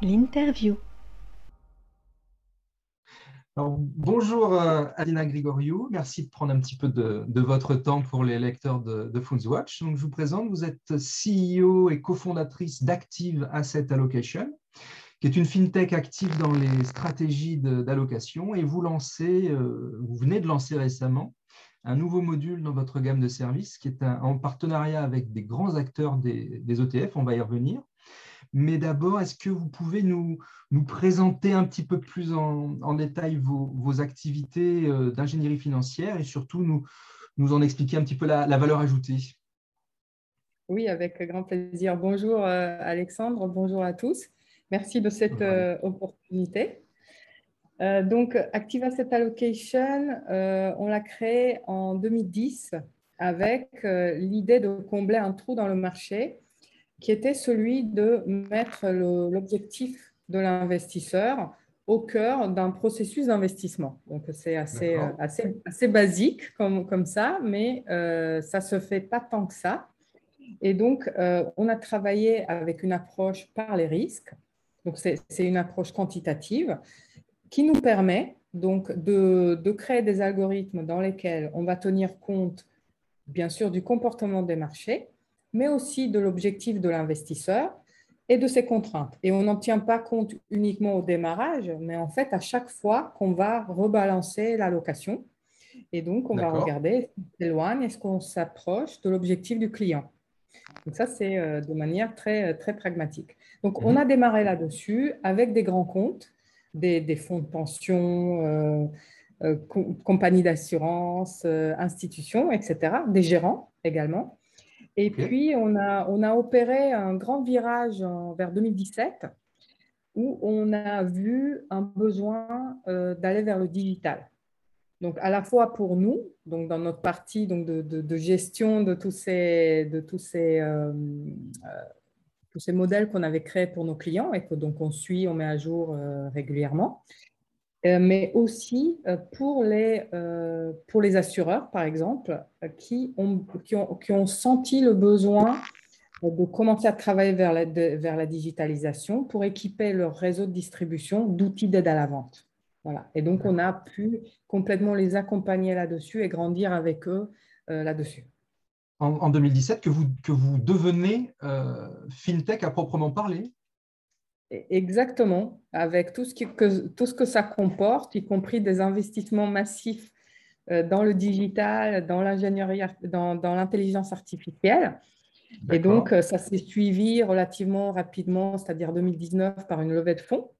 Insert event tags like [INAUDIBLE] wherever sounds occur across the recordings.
L'interview. bonjour euh, Alina Grigoriou, merci de prendre un petit peu de, votre temps pour les lecteurs de, de Watch. Donc, je vous présente, vous êtes CEO et cofondatrice d'Active Asset Allocation, qui est une fintech active dans les stratégies d'allocation et vous lancez, euh, vous venez de lancer récemment un nouveau module dans votre gamme de services qui est en partenariat avec des grands acteurs des, des ETF, on va y revenir. Mais d'abord, est-ce que vous pouvez nous, nous, présenter un petit peu plus en, détail vos, activités euh, d'ingénierie financière et surtout nous, nous en expliquer un petit peu la, valeur ajoutée? Oui, avec grand plaisir. Bonjour euh, Alexandre, bonjour à tous. Merci de cette euh, opportunité. donc, Active Asset Allocation, on l'a créé en 2010 avec l'idée de combler un trou dans le marché qui était celui de mettre l'objectif de l'investisseur au cœur d'un processus d'investissement. Donc, c'est assez, euh, assez, assez, basique comme, comme ça, mais euh, ça ne se fait pas tant que ça. Et donc, euh, on a travaillé avec une approche par les risques. Donc, c'est une approche quantitative qui nous permet donc de, de créer des algorithmes dans lesquels on va tenir compte, bien sûr, du comportement des marchés, mais aussi de l'objectif de l'investisseur et de ses contraintes. Et on n'en tient pas compte uniquement au démarrage, mais en fait à chaque fois qu'on va rebalancer l'allocation. Et donc, on va regarder qu'on s'éloigne, est-ce qu'on s'approche de l'objectif du client. Donc ça, c'est euh, de manière très, très pragmatique. Donc, on mhm. a démarré là-dessus avec des grands comptes, des, fonds de pension, euh, euh, compagnies d'assurance, institutions, etc., des gérants également. Et puis, on a, on a opéré un grand virage vers 2017 où on a vu un besoin euh, d'aller vers le digital. Donc, à la fois pour nous, donc dans notre partie donc de, de, gestion de tous ces, de tous ces, euh, euh, tous ces modèles qu'on avait créés pour nos clients et que donc on suit, on met à jour régulièrement. Euh, mais aussi euh, pour les, euh, pour les assureurs, par exemple, qui ont, qui, ont, qui ont senti le besoin de commencer à travailler vers la, vers la digitalisation pour équiper leur réseau de distribution d'outils d'aide à la vente. Voilà. Et donc, on a pu complètement les accompagner là-dessus et grandir avec eux là-dessus. En, 2017, que vous, que vous devenez FinTech à proprement parler? Exactement, avec tout ce, que, tout ce que ça comporte, y compris des investissements massifs euh, dans le digital, dans l'ingénierie, dans, dans l'intelligence artificielle. Et donc, euh, ça s'est suivi relativement rapidement, c'est-à-dire 2019, par une levée de fonds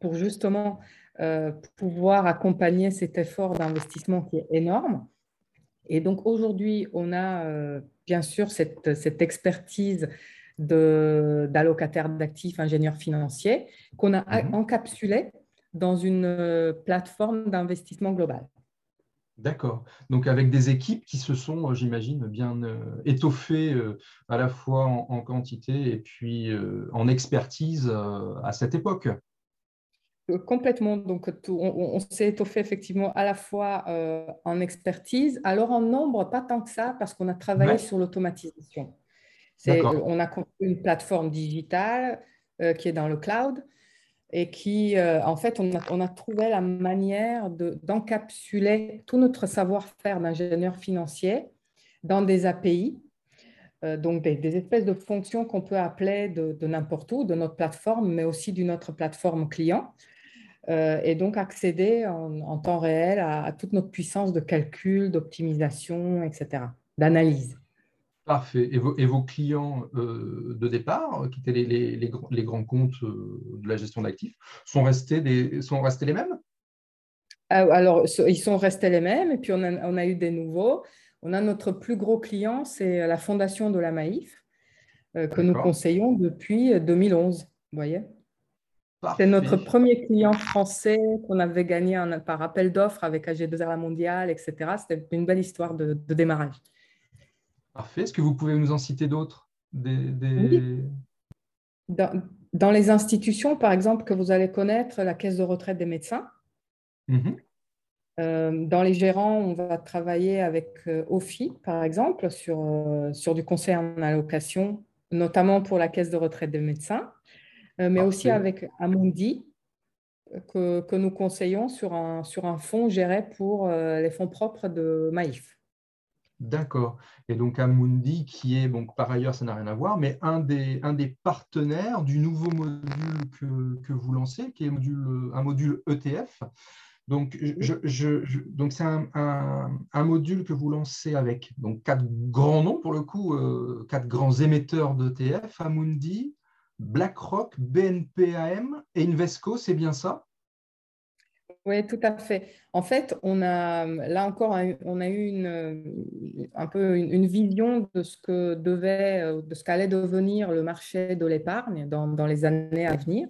pour justement euh, pouvoir accompagner cet effort d'investissement qui est énorme. Et donc, aujourd'hui, on a bien sûr cette, cette expertise d'allocataires d'actifs, ingénieurs financiers, qu'on a mhm. encapsulé dans une euh, plateforme d'investissement global. D'accord. Donc avec des équipes qui se sont, euh, j'imagine, bien euh, étoffées à la fois en, quantité et puis en expertise à cette époque. Complètement. Donc, on, s'est étoffé effectivement à la fois en expertise, alors en nombre, pas tant que ça, parce qu'on a travaillé sur l'automatisation. On a construit une plateforme digitale euh, qui est dans le cloud et qui, euh, en fait, on a, on a, trouvé la manière d'encapsuler tout notre savoir-faire d'ingénieur financier dans des API, euh, donc des, espèces de fonctions qu'on peut appeler de, n'importe où, de notre plateforme, mais aussi d'une autre plateforme client. et donc accéder en, temps réel à, à, toute notre puissance de calcul, d'optimisation, etc., d'analyse. Parfait. Et vos, clients euh, de départ, qui étaient les, grands comptes euh, de la gestion d'actifs, sont restés, sont restés les mêmes? Ah, Alors, ils sont restés les mêmes, et puis on a, eu des nouveaux. On a notre plus gros client, c'est la fondation de la Maïf, euh, que nous conseillons depuis 2011. Vous voyez? C'est notre premier client français qu'on avait gagné par appel d'offres avec AG2R La Mondiale, etc. C'était une belle histoire de démarrage. Parfait. Est-ce que vous pouvez nous en citer d'autres? Dans, les institutions, par exemple, que vous allez connaître, la caisse de retraite des médecins. Mhm. Euh, dans les gérants, on va travailler avec euh, OFI, par exemple, sur, euh, sur du conseil en allocation, notamment pour la caisse de retraite des médecins. mais aussi avec Amundi, que, que, nous conseillons sur un, sur un fonds géré pour les fonds propres de Maïf. D'accord. Et donc Amundi, qui est, donc, par ailleurs, ça n'a rien à voir, mais un des, partenaires du nouveau module que, vous lancez, qui est un module ETF. Donc, je, c'est un, un, module que vous lancez avec donc, quatre grands noms, pour le coup, euh, quatre grands émetteurs d'ETF, Amundi, BlackRock, BNPAM et Invesco, c'est bien ça? Oui, tout à fait. En fait, on a là encore, on a eu une, un peu une, vision de ce que devait, de ce qu'allait devenir le marché de l'épargne dans, dans, les années à venir,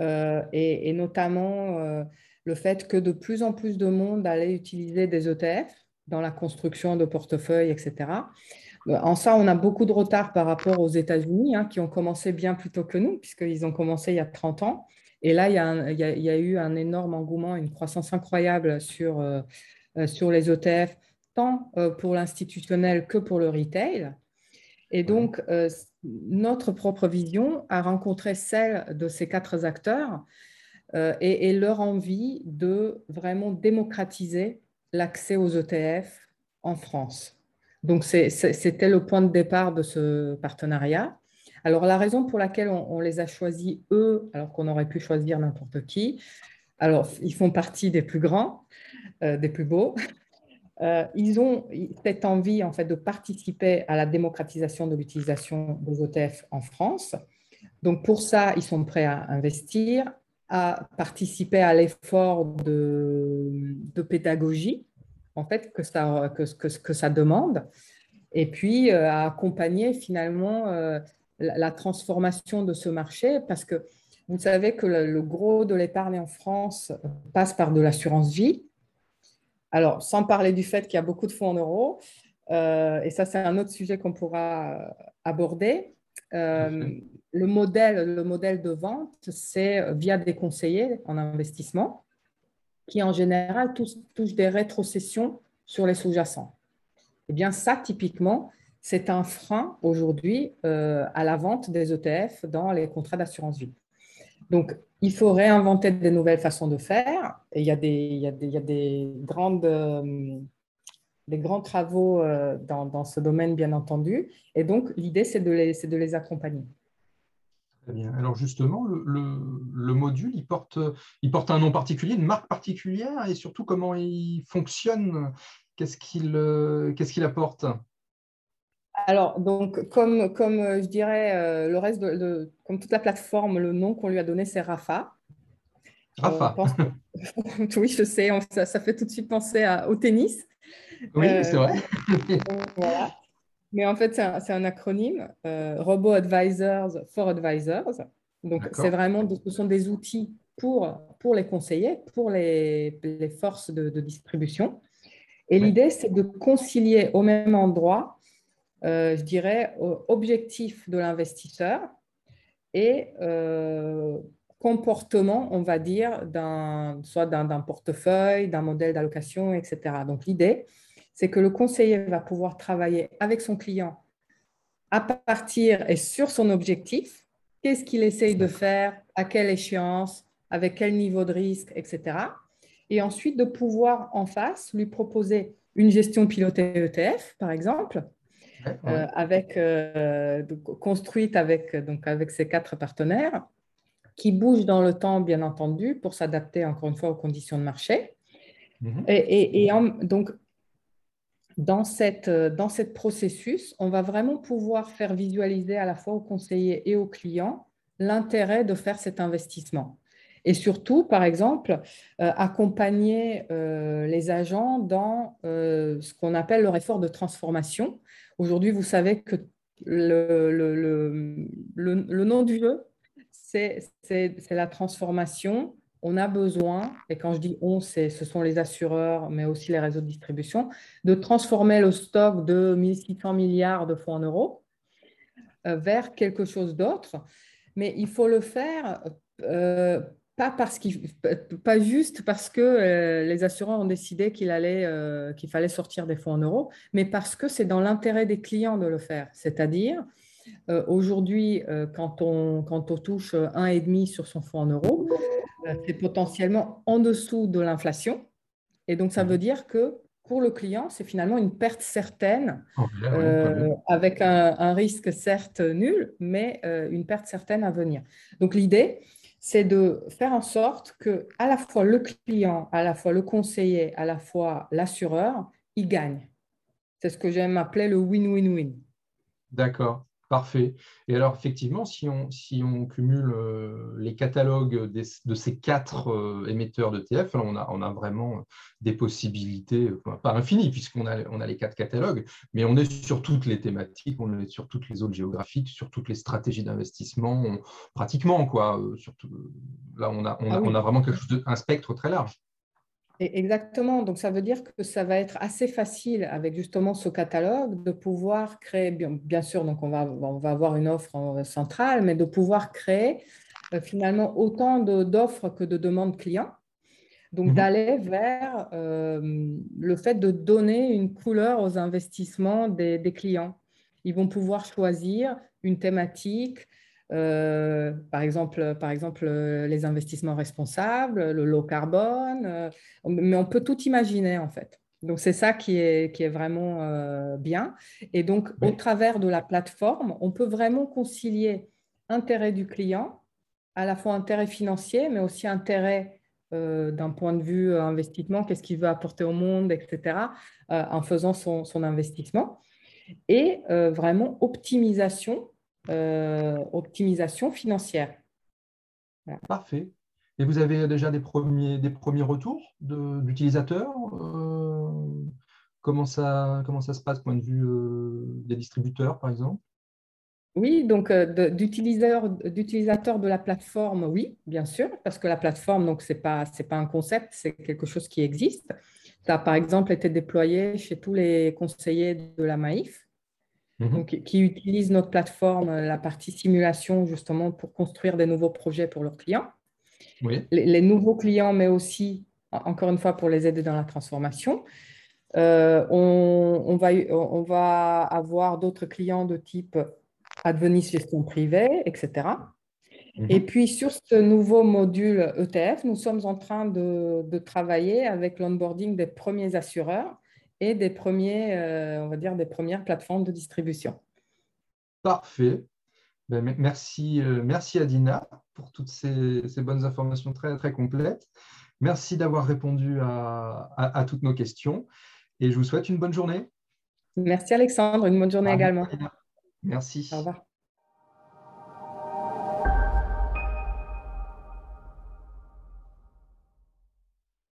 euh, et, notamment euh, le fait que de plus en plus de monde allait utiliser des ETF dans la construction de portefeuilles, etc. En ça, on a beaucoup de retard par rapport aux États-Unis, hein, qui ont commencé bien plus tôt que nous, puisqu'ils ont commencé il y a 30 ans. Et là, il y, a, eu un énorme engouement, une croissance incroyable sur, euh, euh, sur les ETF, tant euh, pour l'institutionnel que pour le retail. Et donc, notre propre vision a rencontré celle de ces quatre acteurs et, leur envie de vraiment démocratiser l'accès aux ETF en France. Donc, c'était le point de départ de ce partenariat. Alors, la raison pour laquelle on, les a choisis, eux, alors qu'on aurait pu choisir n'importe qui, alors, ils font partie des plus grands, euh, des plus beaux. Euh, ils ont cette envie, en fait, de participer à la démocratisation de l'utilisation des OTF en France. Donc, pour ça, ils sont prêts à investir, à participer à l'effort de, pédagogie, en fait, que ça, que, que, ça demande, et puis euh, à accompagner finalement la, transformation de ce marché parce que vous savez que le, gros de l'épargne en France passe par de l'assurance vie. Alors, sans parler du fait qu'il y a beaucoup de fonds en euros, euh, et ça c'est un autre sujet qu'on pourra aborder. Euh, le, modèle, le modèle de vente, c'est via des conseillers en investissement qui en général touchent des rétrocessions sur les sous-jacents. Eh bien, ça, typiquement, c'est un frein aujourd'hui euh, à la vente des ETF dans les contrats d'assurance vie. Donc, il faut réinventer des nouvelles façons de faire. Il y a des, il y a des, il y a des grandes, euh, des grands travaux euh, dans, ce domaine, bien entendu. Et donc, l'idée, c'est de, les, de les accompagner. Très bien. Alors justement, le, le, module, il porte, il porte un nom particulier, une marque particulière, et surtout comment il fonctionne, qu'est-ce qu'il apporte? Alors, donc, comme, comme euh, je dirais, euh, le reste de, comme toute la plateforme, le nom qu'on lui a donné, c'est Rafa. Rafa. [LAUGHS] oui, je sais, ça, fait tout de suite penser au tennis. Oui, c'est vrai. Euh, Mais en fait, c'est un, acronyme, Robo Advisors for Advisors. Donc, c'est vraiment, ce sont des outils pour, pour les conseillers, pour les, les forces de, distribution. Et l'idée, c'est de concilier au même endroit euh, je dirais, objectif de l'investisseur et euh, comportement, on va dire, soit d'un portefeuille, d'un modèle d'allocation, etc. Donc l'idée, c'est que le conseiller va pouvoir travailler avec son client à partir et sur son objectif, qu'est-ce qu'il essaye de faire, à quelle échéance, avec quel niveau de risque, etc. Et ensuite de pouvoir en face lui proposer une gestion pilotée ETF, par exemple, euh, avec, euh, construite avec, donc avec ces quatre partenaires, qui bougent dans le temps, bien entendu, pour s'adapter encore une fois aux conditions de marché. Mhm. Et, et, donc, dans cette, dans cette processus, on va vraiment pouvoir faire visualiser à la fois aux conseillers et aux clients l'intérêt de faire cet investissement. Et surtout, par exemple, euh, accompagner les agents dans ce qu'on appelle leur effort de transformation, Aujourd'hui, vous savez que le, le, le, nom du jeu, c'est la transformation. On a besoin, et quand je dis on, ce sont les assureurs, mais aussi les réseaux de distribution, de transformer le stock de 1600 milliards de fonds en euros euh, vers quelque chose d'autre. Mais il faut le faire euh, pas, parce pas juste parce que euh, les assureurs ont décidé qu'il allait, euh, qu'il fallait sortir des fonds en euros, mais parce que c'est dans l'intérêt des clients de le faire. C'est-à-dire Aujourd'hui, quand, on, quand on touche 1,5 sur son fonds en euros, c'est potentiellement en dessous de l'inflation. Et donc, ça veut dire que pour le client, c'est finalement une perte certaine, oh, avec un, un, risque certes nul, mais une perte certaine à venir. Donc, l'idée, c'est de faire en sorte que à la fois le client, à la fois le conseiller, à la fois l'assureur, ils gagnent. C'est ce que j'aime appeler le win-win-win. D'accord. Parfait. Et alors, effectivement, si on, si on cumule euh, les catalogues de ces quatre euh, émetteurs d'ETF, on a, on a vraiment des possibilités, pas infinies, puisqu'on a, on a les quatre catalogues, mais on est sur toutes les thématiques, on est sur toutes les zones géographiques, sur toutes les stratégies d'investissement, pratiquement. Quoi, euh, surtout, là, on a, on, ah on a vraiment quelque chose de, un spectre très large. Exactement. Donc, ça veut dire que ça va être assez facile avec justement ce catalogue de pouvoir créer, bien, sûr, donc on va, on va avoir une offre centrale, mais de pouvoir créer euh, finalement autant d'offres que de demandes clients. Donc, mhm. d'aller vers euh, le fait de donner une couleur aux investissements des, des clients. Ils vont pouvoir choisir une thématique, euh, par, exemple, par exemple, les investissements responsables, le low carbone, euh, mais on peut tout imaginer en fait. Donc, c'est ça qui est, qui est vraiment euh, bien. Et donc, au travers de la plateforme, on peut vraiment concilier intérêt du client, à la fois intérêt financier, mais aussi intérêt d'un point de vue investissement, qu'est-ce qu'il veut apporter au monde, etc., en faisant son, son investissement. Et vraiment optimisation euh, optimisation financière. Parfait. Et vous avez déjà des premiers, des premiers retours d'utilisateurs euh, comment, ça, comment ça se passe, point de vue euh, des distributeurs, par exemple? Oui, donc d'utilisateurs de la plateforme, oui, bien sûr, parce que la plateforme, donc ce n'est pas, pas un concept, c'est quelque chose qui existe. Ça a par exemple été déployé chez tous les conseillers de la MAIF. Mhm. donc, qui utilisent notre plateforme, euh, la partie simulation, justement, pour construire des nouveaux projets pour leurs clients. Les, nouveaux clients, mais aussi, encore une fois, pour les aider dans la transformation. Euh, on, va, on va avoir d'autres clients de type Advenis gestion privée, etc. Mhm. Et puis, sur ce nouveau module ETF, nous sommes en train de, de travailler avec l'onboarding des premiers assureurs et des, premiers, euh, on va dire des premières plateformes de distribution. Parfait. Ben, merci, euh, merci Adina pour toutes ces, bonnes informations très, très complètes. Merci d'avoir répondu à, toutes nos questions et je vous souhaite une bonne journée. Merci Alexandre, une bonne journée également. Merci. Au revoir.